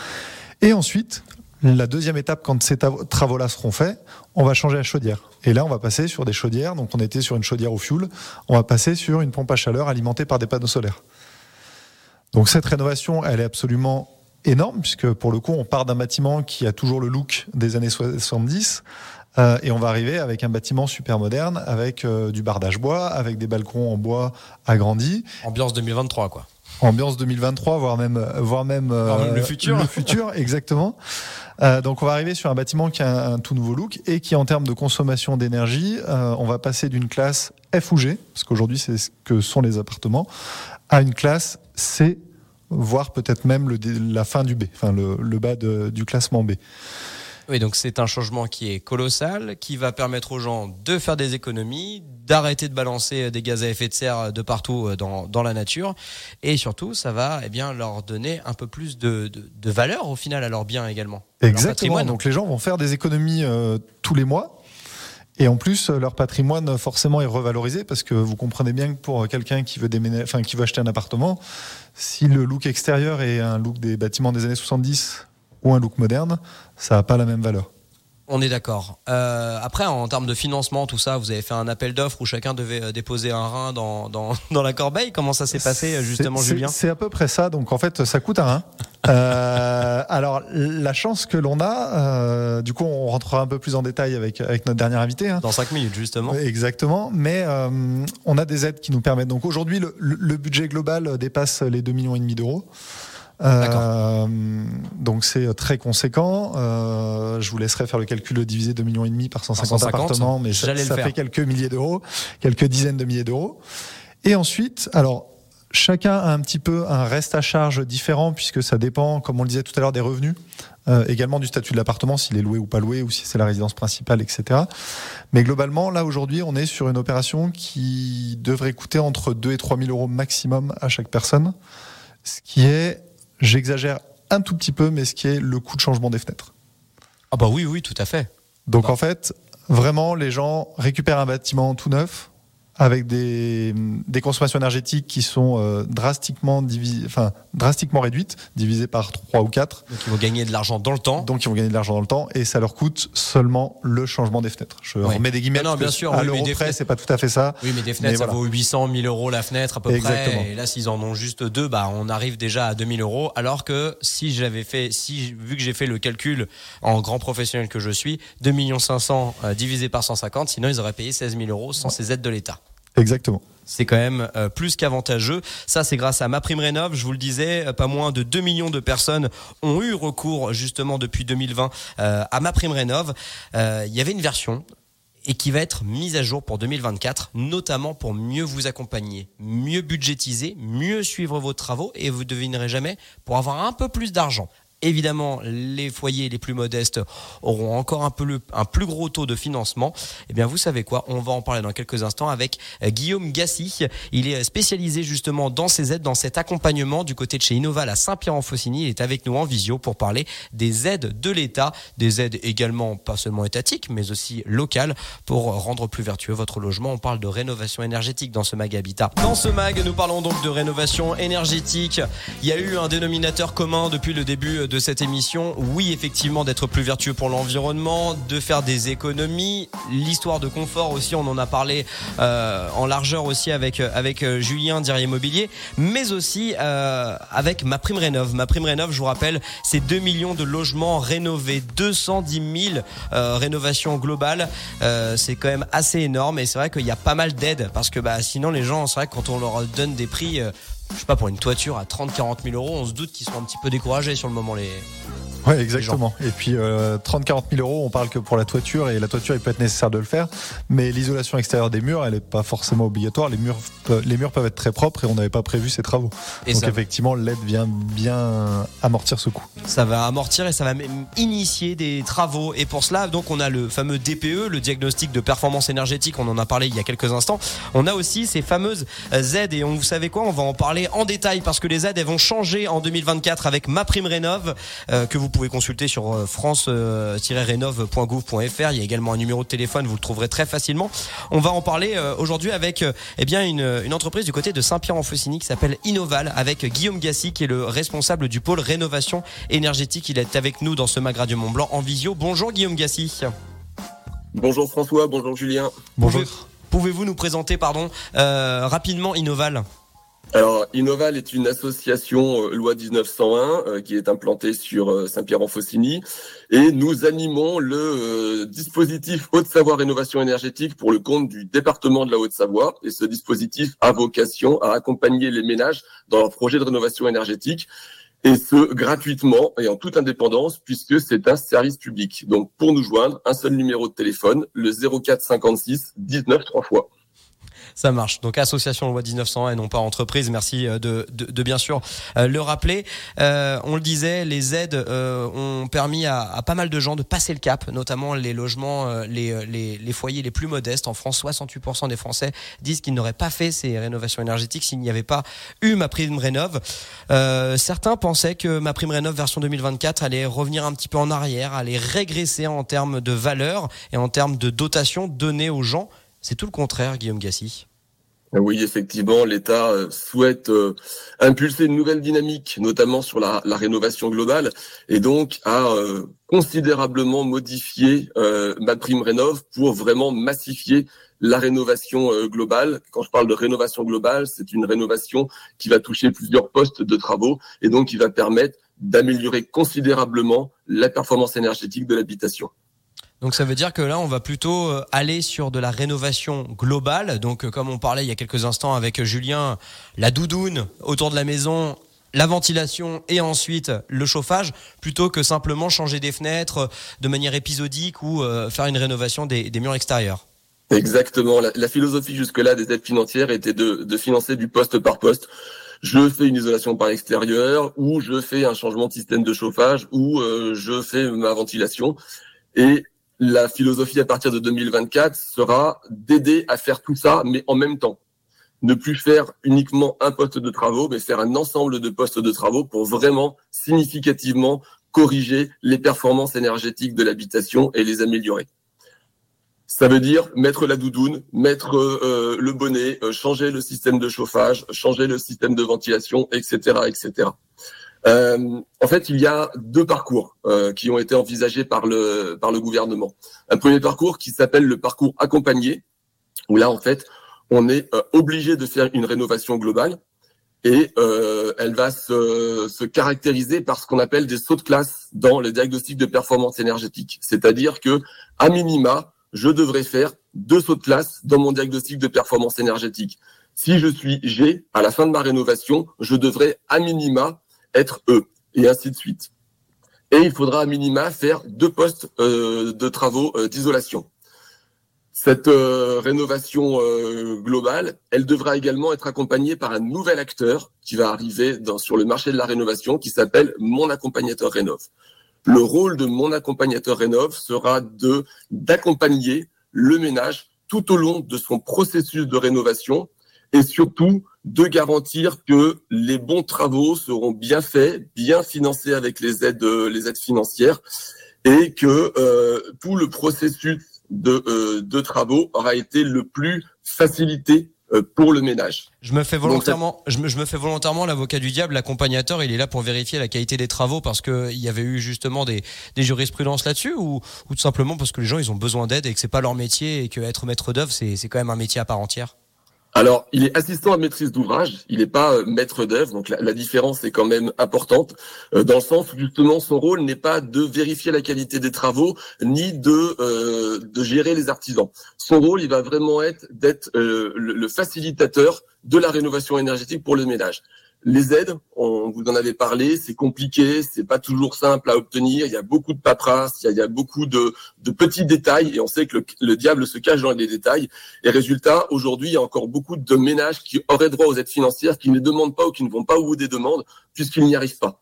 Et ensuite, la deuxième étape, quand ces travaux-là seront faits, on va changer la chaudière. Et là, on va passer sur des chaudières. Donc, on était sur une chaudière au fioul. On va passer sur une pompe à chaleur alimentée par des panneaux solaires. Donc, cette rénovation, elle est absolument énorme, puisque pour le coup, on part d'un bâtiment qui a toujours le look des années 70 euh, et on va arriver avec un bâtiment super moderne, avec euh, du bardage bois, avec des balcons en bois agrandis. Ambiance 2023, quoi. Ambiance 2023, voire même, euh, voire même, le futur. Le futur, exactement. donc on va arriver sur un bâtiment qui a un, tout nouveau look et qui en termes de consommation d'énergie, on va passer d'une classe F ou G, parce qu'aujourd'hui c'est ce que sont les appartements, à une classe C, voire peut-être même le, la fin du B, enfin le, le bas de, du classement B. Oui, donc c'est un changement qui est colossal, qui va permettre aux gens de faire des économies, d'arrêter de balancer des gaz à effet de serre de partout euh, dans, dans la nature, et surtout, ça va eh bien leur donner un peu plus de, de, valeur au final à leurs biens également. Exactement. Donc les gens vont faire des économies euh, tous les mois. Et en plus, leur patrimoine forcément est revalorisé parce que vous comprenez bien que pour quelqu'un qui veut déménager, enfin qui veut acheter un appartement, si le look extérieur est un look des bâtiments des années 70 ou un look moderne, ça n'a pas la même valeur. On est d'accord. Euh, après, en termes de financement, tout ça, vous avez fait un appel d'offres où chacun devait euh, déposer un rein dans, dans, dans la corbeille. Comment ça s'est passé, justement, Julien C'est à peu près ça. Donc, en fait, ça coûte un rein. euh, alors, la chance que l'on a, euh, du coup, on rentrera un peu plus en détail avec, avec notre dernier invité. Hein. Dans cinq minutes, justement. Exactement. Mais euh, on a des aides qui nous permettent. Donc, aujourd'hui, le, le, budget global dépasse les 2,5 millions d'euros. Euh, donc c'est très conséquent. Euh, je vous laisserai faire le calcul de diviser 2 millions et demi par 150, 150 appartements, mais ça, ça fait quelques milliers d'euros, quelques dizaines de milliers d'euros. Et ensuite, alors chacun a un petit peu un reste à charge différent puisque ça dépend, comme on le disait tout à l'heure, des revenus, euh, également du statut de l'appartement, s'il est loué ou pas loué, ou si c'est la résidence principale, etc. Mais globalement, là aujourd'hui, on est sur une opération qui devrait coûter entre 2 et 3 000 euros maximum à chaque personne, ce qui est J'exagère un tout petit peu, mais ce qui est le coût de changement des fenêtres. Ah bah oui, oui, tout à fait. Donc bah. en fait, vraiment, les gens récupèrent un bâtiment tout neuf, avec des, des consommations énergétiques qui sont euh, drastiquement, enfin, drastiquement réduites, divisées par 3 ou 4. Donc ils vont gagner de l'argent dans le temps. Donc ils vont gagner de l'argent dans le temps et ça leur coûte seulement le changement des fenêtres. Je remets des guillemets. Non, bien sûr. À l'euro près, c'est pas tout à fait ça. Oui, mais des fenêtres, ça vaut 800, 1000 euros la fenêtre à peu Exactement. près. Et là, s'ils en ont juste deux, bah, on arrive déjà à 2000 euros. Alors que si j'avais fait, si, vu que j'ai fait le calcul en grand professionnel que je suis, 2 500 euh, divisé par 150, sinon ils auraient payé 16 000 euros sans ces aides de l'État. Exactement. C'est quand même euh, plus qu'avantageux. Ça, c'est grâce à ma prime rénov. Je vous le disais, euh, pas moins de 2 millions de personnes ont eu recours justement depuis 2020 euh, à ma prime rénov. Il y avait une version et qui va être mise à jour pour 2024, notamment pour mieux vous accompagner, mieux budgétiser, mieux suivre vos travaux et vous devinerez jamais pour avoir un peu plus d'argent. Évidemment, les foyers les plus modestes auront encore un peu un plus gros taux de financement. Eh bien, vous savez quoi? On va en parler dans quelques instants avec euh, Guillaume Gassi. Il est spécialisé justement dans ces aides, dans cet accompagnement du côté de chez Innoval à Saint-Pierre-en-Faucigny. Il est avec nous en visio pour parler des aides de l'État, des aides également pas seulement étatiques, mais aussi locales pour rendre plus vertueux votre logement. On parle de rénovation énergétique dans ce mag Habitat. Dans ce mag, nous parlons donc de rénovation énergétique. Il y a eu un dénominateur commun depuis le début de de cette émission, oui, effectivement, d'être plus vertueux pour l'environnement, de faire des économies, l'histoire de confort aussi, on en a parlé euh, en largeur aussi avec avec euh, Julien d'Irier Immobilier, mais aussi euh, avec ma prime rénov. Ma prime rénov, je vous rappelle, c'est 2 millions de logements rénovés, 210 000 rénovations globales. c'est quand même assez énorme. Et c'est vrai qu'il y a pas mal d'aides parce que bah sinon les gens, c'est vrai que quand on leur donne des prix je sais pas, pour une toiture à 30-40 000 euros, on se doute qu'ils sont un petit peu découragés sur le moment, les, Ouais, exactement. Et puis euh, 30-40 000 euros, on parle que pour la toiture et la toiture, il peut être nécessaire de le faire, mais l'isolation extérieure des murs, elle n'est pas forcément obligatoire. Les murs, les murs peuvent être très propres et on n'avait pas prévu ces travaux. Et Donc effectivement, l'aide vient bien amortir ce coût. Ça va amortir et ça va même initier des travaux. Et pour cela, donc on a le fameux DPE, le diagnostic de performance énergétique. On en a parlé il y a quelques instants. On a aussi ces fameuses aides et on vous savez quoi? On va en parler en détail parce que les aides elles vont changer en 2024 avec ma prime rénov euh, que vous pouvez consulter sur euh, france-rénov.gouv.fr. Il y a également un numéro de téléphone, vous le trouverez très facilement. On va en parler euh, aujourd'hui avec eh bien une, une, entreprise du côté de Saint-Pierre-en-Faucigny qui s'appelle Innoval avec Guillaume Gassi qui est le responsable du pôle rénovation énergétique. Il est avec nous dans ce Mag Radio Mont Blanc en visio. Bonjour Guillaume Gassi. Bonjour François, bonjour Julien. Bonjour. Pouvez-vous nous présenter pardon rapidement Innoval? Alors, Innoval est une association euh, loi 1901 euh, qui est implantée sur euh, Saint-Pierre-en-Faucigny et nous animons le dispositif Haute-Savoie Rénovation énergétique pour le compte du département de la Haute-Savoie. Et ce dispositif a vocation à accompagner les ménages dans leur projet de rénovation énergétique et ce gratuitement et en toute indépendance puisque c'est un service public. Donc pour nous joindre, un seul numéro de téléphone, le 04 56 19 trois fois. Ça marche. Donc association loi 1901 et non pas entreprise. Merci euh, de, de, de bien sûr euh, le rappeler. Euh, on le disait, les aides euh, ont permis à, à, pas mal de gens de passer le cap, notamment les logements, les, les, les foyers les plus modestes. En France, 68% des Français disent qu'ils n'auraient pas fait ces rénovations énergétiques s'il n'y avait pas eu ma prime rénov. certains pensaient que ma prime rénov version 2024 allait revenir un petit peu en arrière, allait régresser en termes de valeur et en termes de dotation donnée aux gens. C'est tout le contraire, Guillaume Gassi. Oui, effectivement, l'État euh, souhaite euh, impulser une nouvelle dynamique, notamment sur la, rénovation globale, et donc a euh, considérablement modifié ma prime rénov pour vraiment massifier la rénovation globale. Quand je parle de rénovation globale, c'est une rénovation qui va toucher plusieurs postes de travaux et donc qui va permettre d'améliorer considérablement la performance énergétique de l'habitation. Donc ça veut dire que là, on va plutôt euh, aller sur de la rénovation globale. Donc euh, comme on parlait il y a quelques instants avec Julien, la doudoune autour de la maison, la ventilation et ensuite le chauffage, plutôt que simplement changer des fenêtres euh, de manière épisodique ou faire une rénovation des, murs extérieurs. Exactement. La, philosophie jusque-là des aides financières était de, de financer du poste par poste je fais une isolation par l'extérieur, ou je fais un changement de système de chauffage, ou je fais ma ventilation. Et la philosophie à partir de 2024 sera d'aider à faire tout ça, mais en même temps. Ne plus faire uniquement un poste de travaux, mais faire un ensemble de postes de travaux pour vraiment significativement corriger les performances énergétiques de l'habitation et les améliorer. Ça veut dire mettre la doudoune, mettre euh, le bonnet, euh, changer le système de chauffage, changer le système de ventilation, etc., etc. Euh, en fait, il y a deux parcours euh, qui ont été envisagés par le par le gouvernement. Un premier parcours qui s'appelle le parcours accompagné, où là, en fait, on est euh, obligé de faire une rénovation globale et euh, elle va se, se caractériser par ce qu'on appelle des sauts de classe dans le diagnostic de performance énergétique. C'est-à-dire que, à minima, je devrais faire deux sauts de classe dans mon diagnostic de performance énergétique. Si je suis G, à la fin de ma rénovation, je devrais à minima être eux, et ainsi de suite. Et il faudra à minima faire deux postes euh, de travaux euh, d'isolation. Cette euh, rénovation globale, elle devra également être accompagnée par un nouvel acteur qui va arriver dans, sur le marché de la rénovation, qui s'appelle Mon Accompagnateur Rénov. Le rôle de Mon Accompagnateur Rénov sera de d'accompagner le ménage tout au long de son processus de rénovation et surtout de garantir que les bons travaux seront bien faits, bien financés avec les aides, les aides financières, et que euh, tout le processus de, euh, de travaux aura été le plus facilité euh, pour le ménage. Je me fais volontairement, je, me, je me fais volontairement l'avocat du diable. L'accompagnateur, il est là pour vérifier la qualité des travaux parce que il y avait eu justement des, des jurisprudences là-dessus, ou, ou tout simplement parce que les gens ils ont besoin d'aide et que c'est pas leur métier et que être maître d'œuvre c'est c'est quand même un métier à part entière. Alors, il est assistant à maîtrise d'ouvrage, il n'est pas euh, maître d'œuvre, donc la, différence est quand même importante, euh, dans le sens où justement son rôle n'est pas de vérifier la qualité des travaux, ni de, euh, de gérer les artisans. Son rôle, il va vraiment être d'être le, facilitateur de la rénovation énergétique pour le ménage. Les aides, on vous en avait parlé, c'est compliqué, c'est pas toujours simple à obtenir. Il y a beaucoup de paperasse, il y a, beaucoup de, petits détails, et on sait que le, diable se cache dans les détails. Et résultat, aujourd'hui, il y a encore beaucoup de ménages qui auraient droit aux aides financières, qui ne demandent pas ou qui ne vont pas au bout des demandes, puisqu'ils n'y arrivent pas.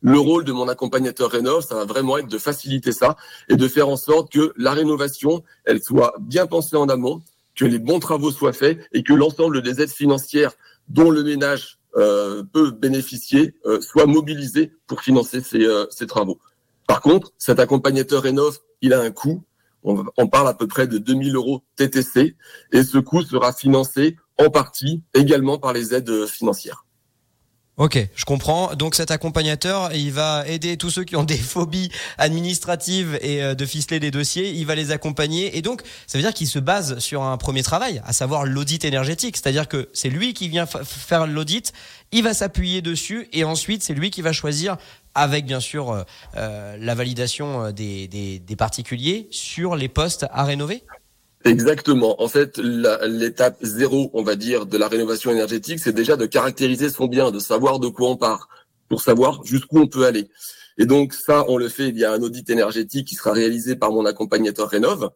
Le rôle de mon accompagnateur rénov, ça va vraiment être de faciliter ça et de faire en sorte que la rénovation, elle soit bien pensée en amont, que les bons travaux soient faits et que l'ensemble des aides financières dont le ménage euh, peut bénéficier, euh, soit mobilisé pour financer ces, euh, ces, travaux. Par contre, cet accompagnateur rénov, il a un coût. On, on, parle à peu près de 2000 euros TTC et ce coût sera financé en partie également par les aides financières. Ok, je comprends. Donc cet accompagnateur, il va aider tous ceux qui ont des phobies administratives et euh, de ficeler des dossiers. Il va les accompagner et donc ça veut dire qu'il se base sur un premier travail, à savoir l'audit énergétique. C'est-à-dire que c'est lui qui vient faire l'audit, il va s'appuyer dessus et ensuite c'est lui qui va choisir avec bien sûr euh, euh, la validation des, des, des particuliers sur les postes à rénover. Exactement. En fait, l'étape zéro, on va dire, de la rénovation énergétique, c'est déjà de caractériser son bien, de savoir de quoi on part, pour savoir jusqu'où on peut aller. Et donc ça, on le fait. Il y a un audit énergétique qui sera réalisé par mon accompagnateur Rénov.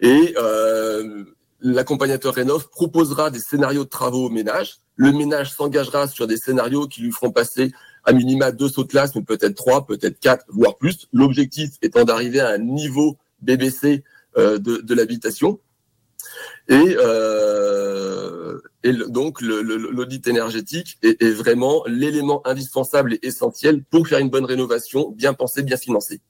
Et euh, l'accompagnateur Rénov proposera des scénarios de travaux au ménage. Le ménage s'engagera sur des scénarios qui lui feront passer à minima deux sauts de classe, mais peut-être trois, peut-être quatre, voire plus. L'objectif étant d'arriver à un niveau BBC de, de l'habitation. Et, euh, donc l'audit énergétique est, est vraiment l'élément indispensable et essentiel pour faire une bonne rénovation, bien pensée, bien financée.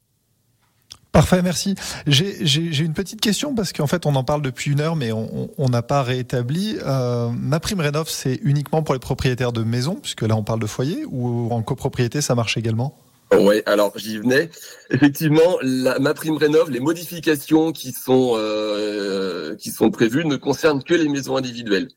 Parfait, merci. J'ai une petite question parce qu'en fait, on en parle depuis une heure, mais on n'a pas réétabli. Euh, ma prime rénov, c'est uniquement pour les propriétaires de maisons, puisque là, on parle de foyer, ou en copropriété, ça marche également? Oui, alors j'y venais. Effectivement, la, ma prime rénov, les modifications qui sont euh, qui sont prévues ne concernent que les maisons individuelles.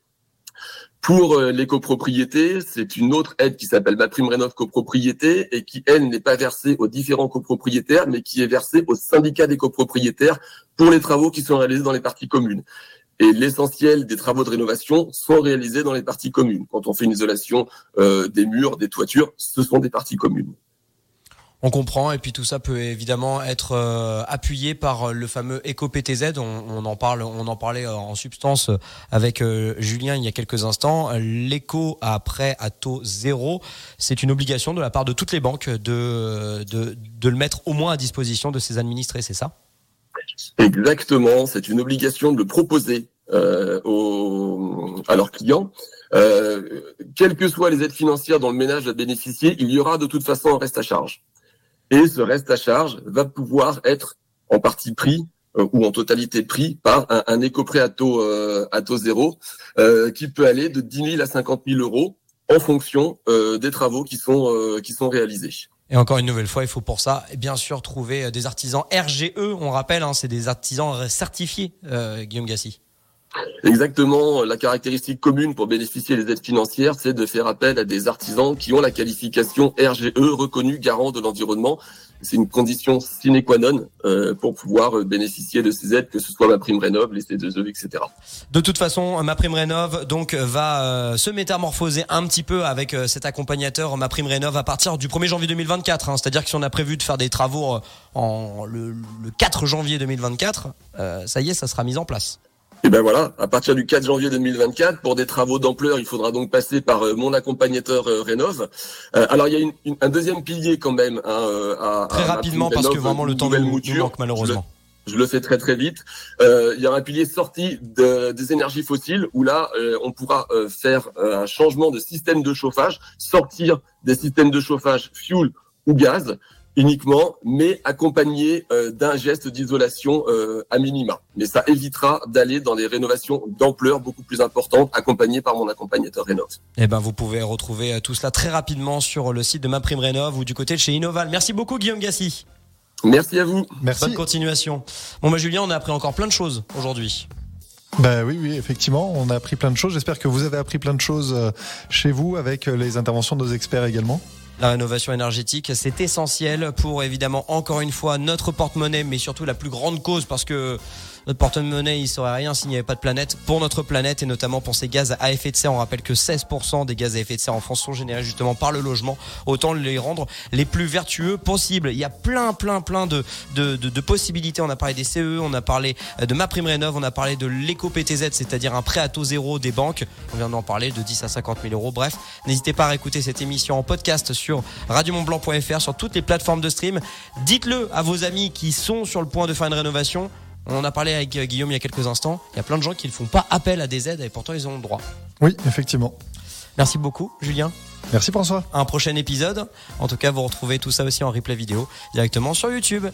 Pour euh, les copropriétés, c'est une autre aide qui s'appelle ma prime rénov copropriété et qui elle n'est pas versée aux différents copropriétaires, mais qui est versée au syndicat des copropriétaires pour les travaux qui sont réalisés dans les parties communes. Et l'essentiel des travaux de rénovation sont réalisés dans les parties communes. Quand on fait une isolation euh, des murs, des toitures, ce sont des parties communes. On comprend et puis tout ça peut évidemment être euh, appuyé par euh, le fameux EcoPTZ. On, on, en parle, on en parlait euh, en substance avec Julien il y a quelques instants. L'éco à prêt à taux zéro, c'est une obligation de la part de toutes les banques de, de, de le mettre au moins à disposition de ses administrés, c'est ça? Exactement, c'est une obligation de le proposer aux, à leurs clients. Quelles que soient les aides financières dont le ménage a bénéficié, il y aura de toute façon un reste à charge. Et ce reste à charge va pouvoir être en partie pris euh, ou en totalité pris par un, un éco-prêt à taux, euh, zéro euh, qui peut aller de 10 000 à 50 000 euros en fonction des travaux qui sont, qui sont réalisés. Et encore une nouvelle fois, il faut pour ça, bien sûr, trouver des artisans RGE. On rappelle, hein, c'est des artisans certifiés, Guillaume Gassi. Exactement. La caractéristique commune pour bénéficier des aides financières, c'est de faire appel à des artisans qui ont la qualification RGE reconnue garant de l'environnement. C'est une condition sine qua non euh, pour pouvoir bénéficier de ces aides, que ce soit ma prime rénov, les C2E, etc. De toute façon, ma prime rénov donc va euh, se métamorphoser un petit peu avec euh, cet accompagnateur ma prime rénov à partir du 1er janvier 2024. Hein. C'est-à-dire que si on a prévu de faire des travaux en le, le 4 janvier 2024, ça y est, ça sera mis en place. Et ben voilà, à partir du 4 janvier 2024, pour des travaux d'ampleur, il faudra donc passer par euh, mon accompagnateur euh, Rénov. Euh, alors il y a une, un deuxième pilier quand même. Hein, à, très rapidement parce que vraiment le temps nous, nous manque malheureusement. Je le, fais très très vite. il y a un pilier sorti de, des énergies fossiles où là on pourra faire un changement de système de chauffage, sortir des systèmes de chauffage fuel ou gaz uniquement, mais accompagné euh, d'un geste d'isolation euh, à minima. Mais ça évitera d'aller dans des rénovations d'ampleur beaucoup plus importantes, accompagnées par mon accompagnateur Rénov. Eh ben, vous pouvez retrouver euh, tout cela très rapidement sur le site de Ma Prime Rénov ou du côté de chez Innoval. Merci beaucoup, Guillaume Gassi. Merci à vous. Merci. Bonne continuation. Bon, bah, Julien, on a appris encore plein de choses aujourd'hui. Ben oui, oui, effectivement, on a appris plein de choses. J'espère que vous avez appris plein de choses chez vous avec les interventions de nos experts également. La rénovation énergétique, c'est essentiel pour évidemment encore une fois notre porte-monnaie, mais surtout la plus grande cause parce que notre porte-monnaie, il serait rien s'il n'y avait pas de planète. Pour notre planète et notamment pour ces gaz à effet de serre, on rappelle que 16% des gaz à effet de serre en France sont générés justement par le logement. Autant les rendre les plus vertueux possibles. Il y a plein, plein, plein de, de, de, de possibilités. On a parlé des CE, on a parlé de ma prime rénov, on a parlé de l'éco-PTZ, c'est-à-dire un prêt à taux zéro des banques. On vient d'en parler de 10 à 50 000 euros. Bref, n'hésitez pas à écouter cette émission en podcast sur radiomontblanc.fr, sur toutes les plateformes de stream. Dites-le à vos amis qui sont sur le point de faire une rénovation. On en a parlé avec euh, Guillaume il y a quelques instants. Il y a plein de gens qui ne font pas appel à des aides et pourtant ils ont le droit. Oui, effectivement. Merci beaucoup, Julien. Merci François. Un prochain épisode. En tout cas, vous retrouvez tout ça aussi en replay vidéo directement sur YouTube.